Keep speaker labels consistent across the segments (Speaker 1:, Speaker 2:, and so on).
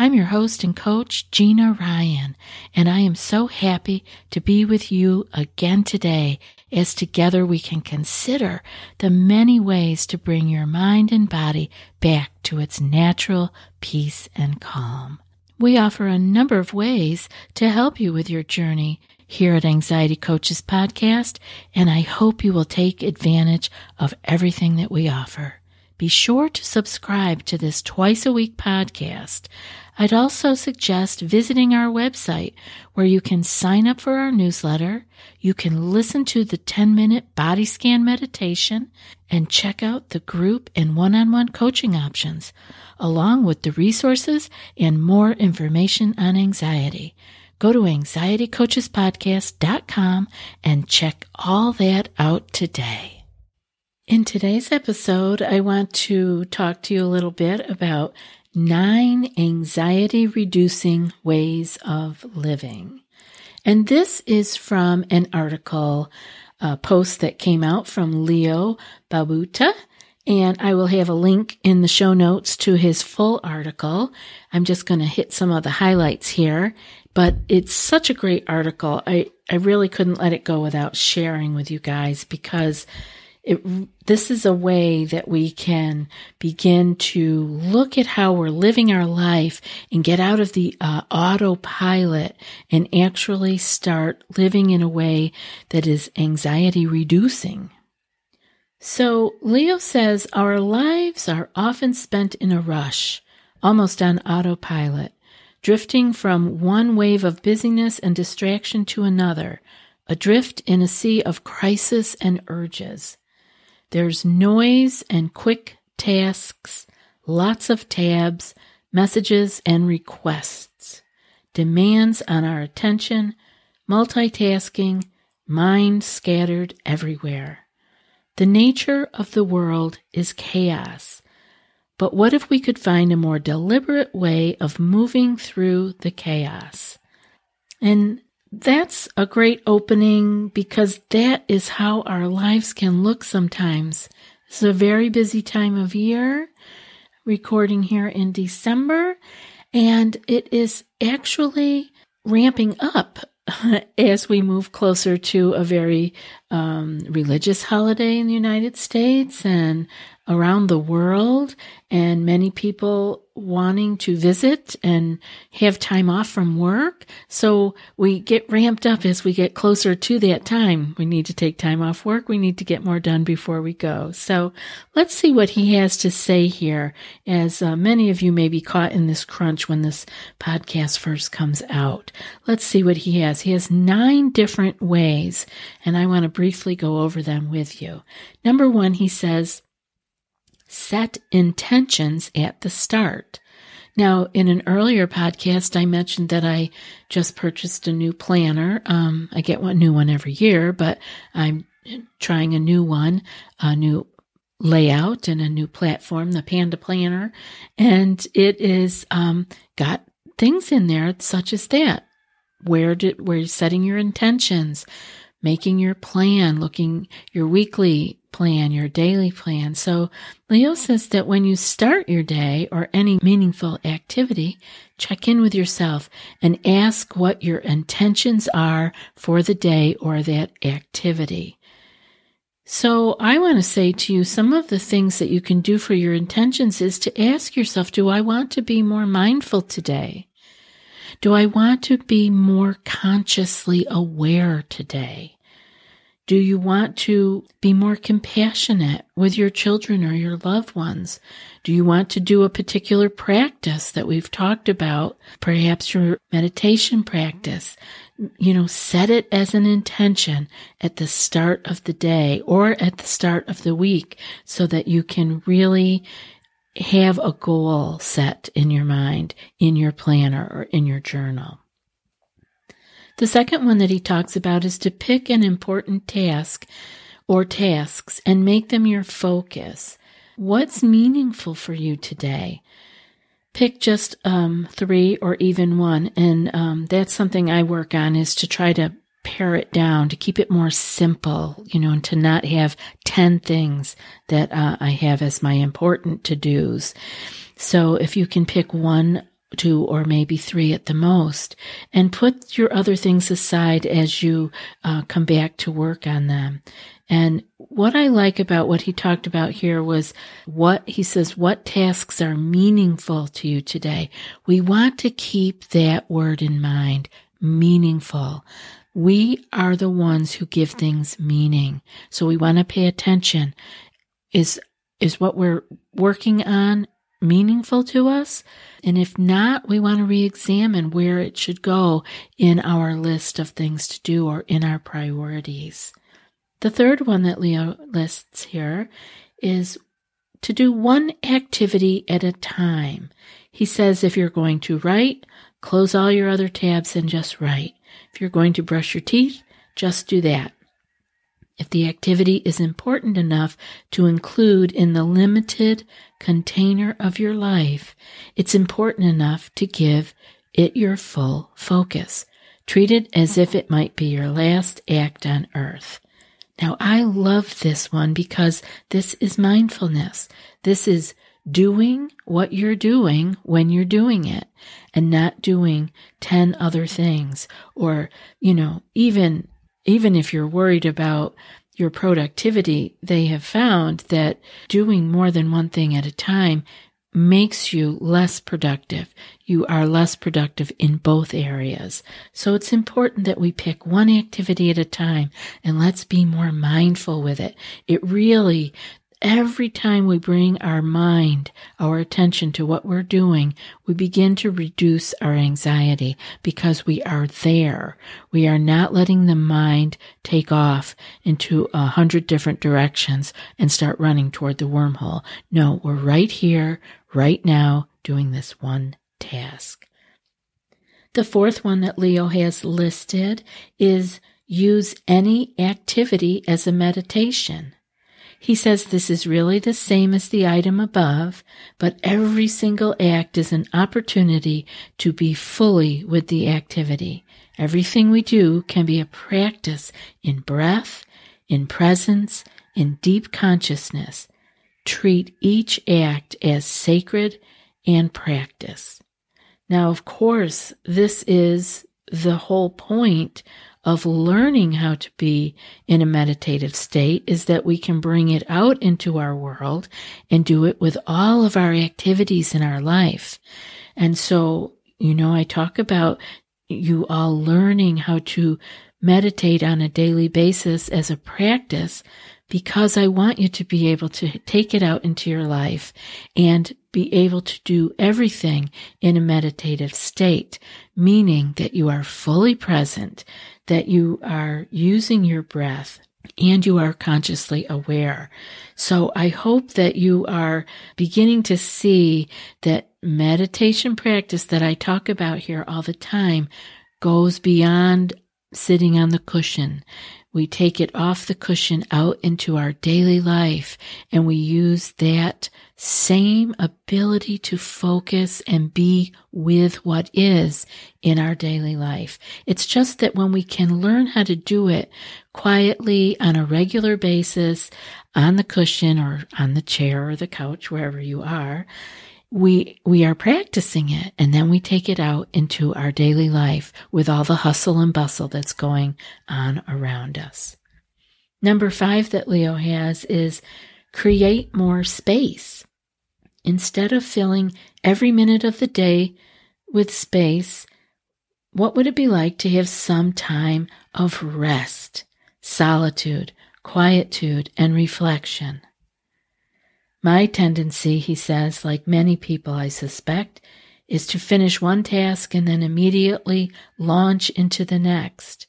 Speaker 1: I'm your host and coach, Gina Ryan, and I am so happy to be with you again today as together we can consider the many ways to bring your mind and body back to its natural peace and calm. We offer a number of ways to help you with your journey here at Anxiety Coaches Podcast, and I hope you will take advantage of everything that we offer. Be sure to subscribe to this twice a week podcast. I'd also suggest visiting our website where you can sign up for our newsletter, you can listen to the 10 minute body scan meditation, and check out the group and one on one coaching options, along with the resources and more information on anxiety. Go to anxietycoachespodcast.com and check all that out today. In today's episode, I want to talk to you a little bit about nine anxiety reducing ways of living. And this is from an article, a post that came out from Leo Babauta. And I will have a link in the show notes to his full article. I'm just going to hit some of the highlights here, but it's such a great article. I, I really couldn't let it go without sharing with you guys because it, this is a way that we can begin to look at how we're living our life and get out of the uh, autopilot and actually start living in a way that is anxiety reducing. So Leo says our lives are often spent in a rush, almost on autopilot, drifting from one wave of busyness and distraction to another, adrift in a sea of crisis and urges. There's noise and quick tasks, lots of tabs, messages and requests, demands on our attention, multitasking, mind scattered everywhere. The nature of the world is chaos. But what if we could find a more deliberate way of moving through the chaos? And that's a great opening because that is how our lives can look sometimes. It's a very busy time of year, recording here in December, and it is actually ramping up as we move closer to a very um, religious holiday in the United States and around the world, and many people wanting to visit and have time off from work. So we get ramped up as we get closer to that time. We need to take time off work. We need to get more done before we go. So let's see what he has to say here, as uh, many of you may be caught in this crunch when this podcast first comes out. Let's see what he has. He has nine different ways, and I want to briefly go over them with you. Number one, he says, set intentions at the start. Now, in an earlier podcast, I mentioned that I just purchased a new planner. Um, I get one new one every year, but I'm trying a new one, a new layout and a new platform, the Panda Planner, and it is um, got things in there such as that. Where did where you're setting your intentions, making your plan, looking your weekly plan, your daily plan. So Leo says that when you start your day or any meaningful activity, check in with yourself and ask what your intentions are for the day or that activity. So I want to say to you, some of the things that you can do for your intentions is to ask yourself, do I want to be more mindful today? Do I want to be more consciously aware today? Do you want to be more compassionate with your children or your loved ones? Do you want to do a particular practice that we've talked about? Perhaps your meditation practice. You know, set it as an intention at the start of the day or at the start of the week so that you can really have a goal set in your mind, in your planner, or in your journal. The second one that he talks about is to pick an important task or tasks and make them your focus. What's meaningful for you today? Pick just um, three or even one, and um, that's something I work on is to try to pare it down to keep it more simple, you know, and to not have 10 things that uh, I have as my important to dos. So if you can pick one, two, or maybe three at the most, and put your other things aside as you uh, come back to work on them. And what I like about what he talked about here was what he says, what tasks are meaningful to you today. We want to keep that word in mind, meaningful. We are the ones who give things meaning. So we want to pay attention. Is, is what we're working on meaningful to us? And if not, we want to re-examine where it should go in our list of things to do or in our priorities. The third one that Leo lists here is to do one activity at a time. He says if you're going to write, close all your other tabs and just write. If you're going to brush your teeth, just do that. If the activity is important enough to include in the limited container of your life, it's important enough to give it your full focus. Treat it as if it might be your last act on earth. Now, I love this one because this is mindfulness. This is doing what you're doing when you're doing it and not doing 10 other things or, you know, even even if you're worried about your productivity, they have found that doing more than one thing at a time makes you less productive. You are less productive in both areas. So it's important that we pick one activity at a time and let's be more mindful with it. It really, Every time we bring our mind, our attention to what we're doing, we begin to reduce our anxiety because we are there. We are not letting the mind take off into a hundred different directions and start running toward the wormhole. No, we're right here, right now, doing this one task. The fourth one that Leo has listed is use any activity as a meditation. He says this is really the same as the item above, but every single act is an opportunity to be fully with the activity. Everything we do can be a practice in breath, in presence, in deep consciousness. Treat each act as sacred and practice. Now, of course, this is the whole point of learning how to be in a meditative state is that we can bring it out into our world and do it with all of our activities in our life. And so, you know, I talk about you all learning how to meditate on a daily basis as a practice because I want you to be able to take it out into your life and be able to do everything in a meditative state, meaning that you are fully present, that you are using your breath and you are consciously aware. So I hope that you are beginning to see that meditation practice that I talk about here all the time goes beyond sitting on the cushion. We take it off the cushion out into our daily life and we use that same ability to focus and be with what is in our daily life. It's just that when we can learn how to do it quietly on a regular basis on the cushion or on the chair or the couch, wherever you are, we we are practicing it and then we take it out into our daily life with all the hustle and bustle that's going on around us. Number 5 that Leo has is create more space. Instead of filling every minute of the day with space, what would it be like to have some time of rest, solitude, quietude, and reflection? My tendency, he says, like many people I suspect, is to finish one task and then immediately launch into the next.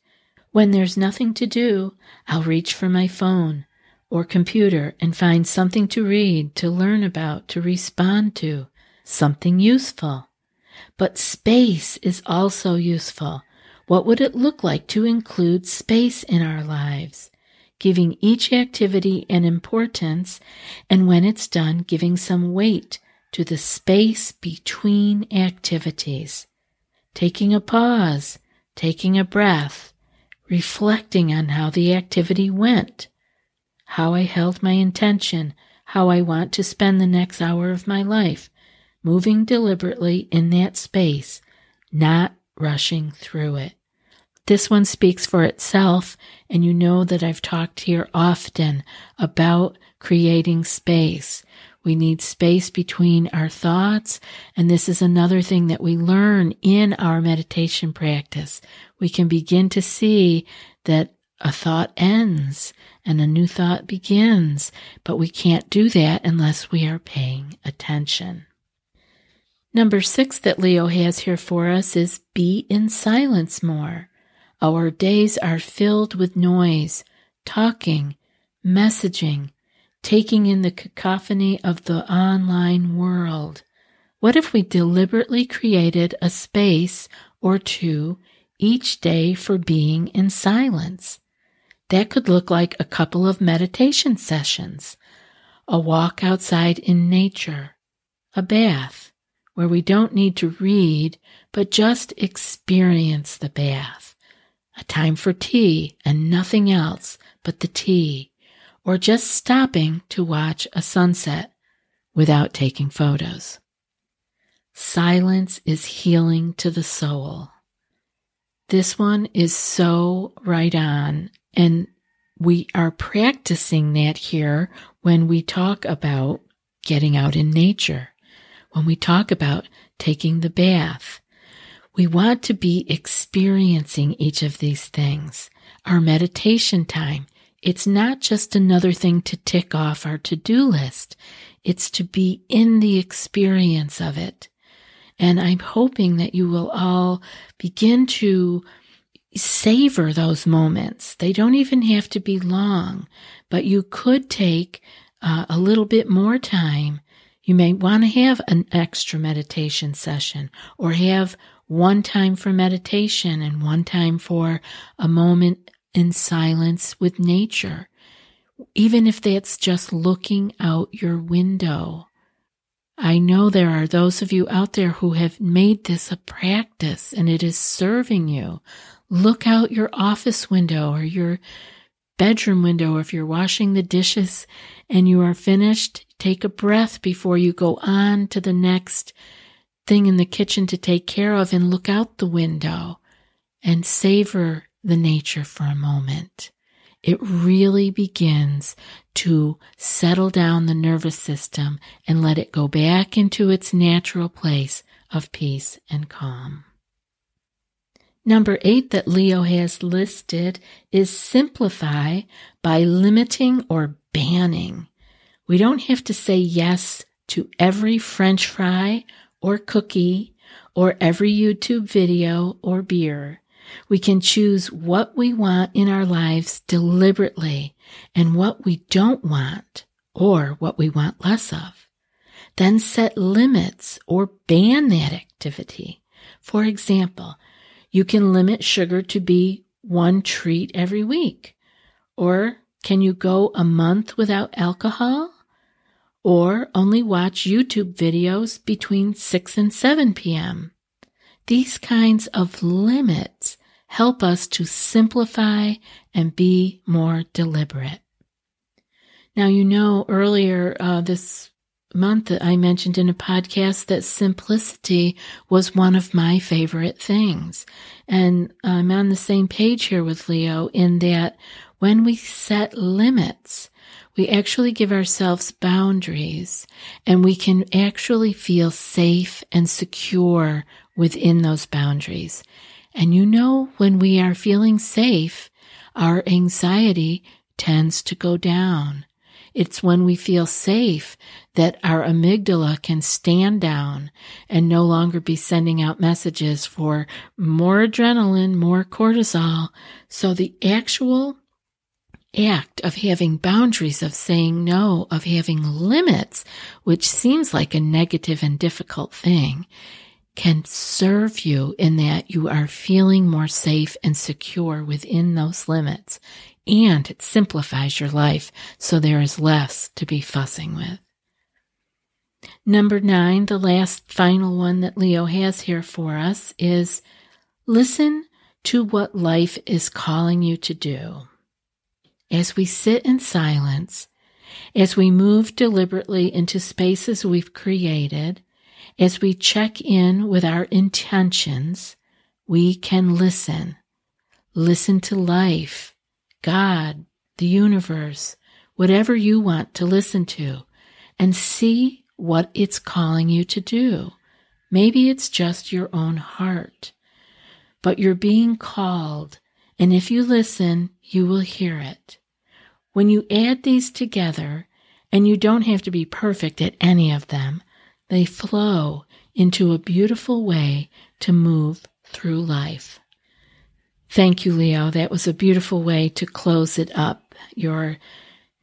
Speaker 1: When there's nothing to do, I'll reach for my phone or computer and find something to read, to learn about, to respond to, something useful. But space is also useful. What would it look like to include space in our lives? Giving each activity an importance, and when it's done, giving some weight to the space between activities. Taking a pause, taking a breath, reflecting on how the activity went, how I held my intention, how I want to spend the next hour of my life, moving deliberately in that space, not rushing through it. This one speaks for itself, and you know that I've talked here often about creating space. We need space between our thoughts, and this is another thing that we learn in our meditation practice. We can begin to see that a thought ends and a new thought begins, but we can't do that unless we are paying attention. Number six that Leo has here for us is be in silence more. Our days are filled with noise, talking, messaging, taking in the cacophony of the online world. What if we deliberately created a space or two each day for being in silence? That could look like a couple of meditation sessions, a walk outside in nature, a bath, where we don't need to read, but just experience the bath. A time for tea and nothing else but the tea, or just stopping to watch a sunset without taking photos. Silence is healing to the soul. This one is so right on, and we are practicing that here when we talk about getting out in nature when we talk about taking the bath. We want to be experiencing each of these things. Our meditation time, it's not just another thing to tick off our to-do list. It's to be in the experience of it. And I'm hoping that you will all begin to savor those moments. They don't even have to be long, but you could take uh, a little bit more time you may want to have an extra meditation session or have one time for meditation and one time for a moment in silence with nature. Even if that's just looking out your window. I know there are those of you out there who have made this a practice and it is serving you. Look out your office window or your bedroom window if you're washing the dishes and you are finished Take a breath before you go on to the next thing in the kitchen to take care of and look out the window and savor the nature for a moment. It really begins to settle down the nervous system and let it go back into its natural place of peace and calm. Number eight that Leo has listed is simplify by limiting or banning. We don't have to say yes to every french fry or cookie or every YouTube video or beer. We can choose what we want in our lives deliberately and what we don't want or what we want less of. Then set limits or ban that activity. For example, you can limit sugar to be one treat every week. Or can you go a month without alcohol? Or only watch YouTube videos between 6 and 7 p.m. These kinds of limits help us to simplify and be more deliberate. Now, you know, earlier uh, this month I mentioned in a podcast that simplicity was one of my favorite things. And I'm on the same page here with Leo in that when we set limits, we actually give ourselves boundaries and we can actually feel safe and secure within those boundaries. And you know, when we are feeling safe, our anxiety tends to go down. It's when we feel safe that our amygdala can stand down and no longer be sending out messages for more adrenaline, more cortisol. So the actual act of having boundaries, of saying no, of having limits, which seems like a negative and difficult thing, can serve you in that you are feeling more safe and secure within those limits. And it simplifies your life so there is less to be fussing with. Number nine, the last final one that Leo has here for us is listen to what life is calling you to do. As we sit in silence, as we move deliberately into spaces we've created, as we check in with our intentions, we can listen. Listen to life, God, the universe, whatever you want to listen to, and see what it's calling you to do. Maybe it's just your own heart, but you're being called, and if you listen, you will hear it. When you add these together, and you don't have to be perfect at any of them, they flow into a beautiful way to move through life. Thank you, Leo. That was a beautiful way to close it up. Your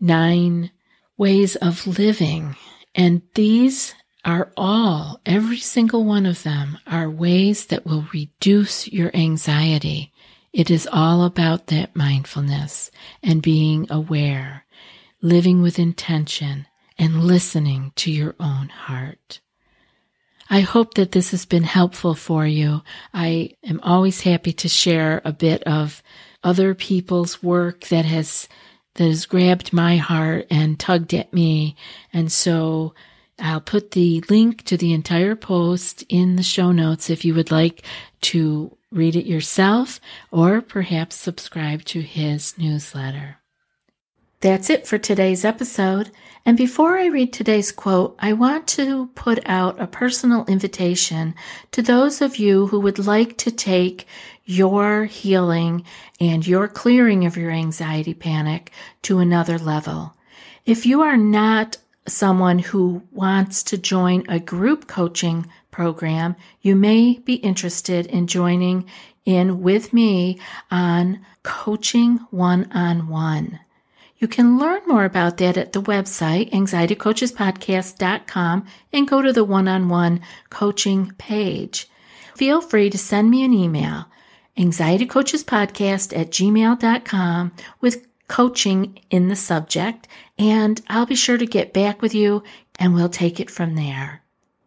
Speaker 1: nine ways of living and these are all, every single one of them, are ways that will reduce your anxiety. It is all about that mindfulness and being aware, living with intention, and listening to your own heart. I hope that this has been helpful for you. I am always happy to share a bit of other people's work that has that has grabbed my heart and tugged at me. And so I'll put the link to the entire post in the show notes if you would like to read it yourself or perhaps subscribe to his newsletter. That's it for today's episode. And before I read today's quote, I want to put out a personal invitation to those of you who would like to take your healing and your clearing of your anxiety panic to another level. If you are not someone who wants to join a group coaching program, you may be interested in joining in with me on coaching one on one. You can learn more about that at the website, anxietycoachespodcast.com, and go to the one on one coaching page. Feel free to send me an email, anxietycoachespodcast at gmail.com, with coaching in the subject, and I'll be sure to get back with you and we'll take it from there.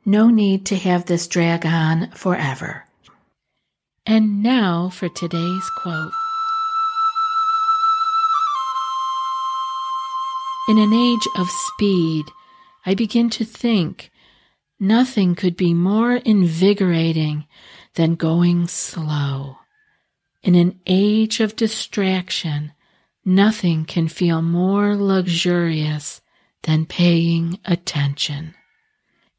Speaker 1: No need to have this drag on forever. And now for today's quote. In an age of speed, I begin to think nothing could be more invigorating than going slow. In an age of distraction, nothing can feel more luxurious than paying attention.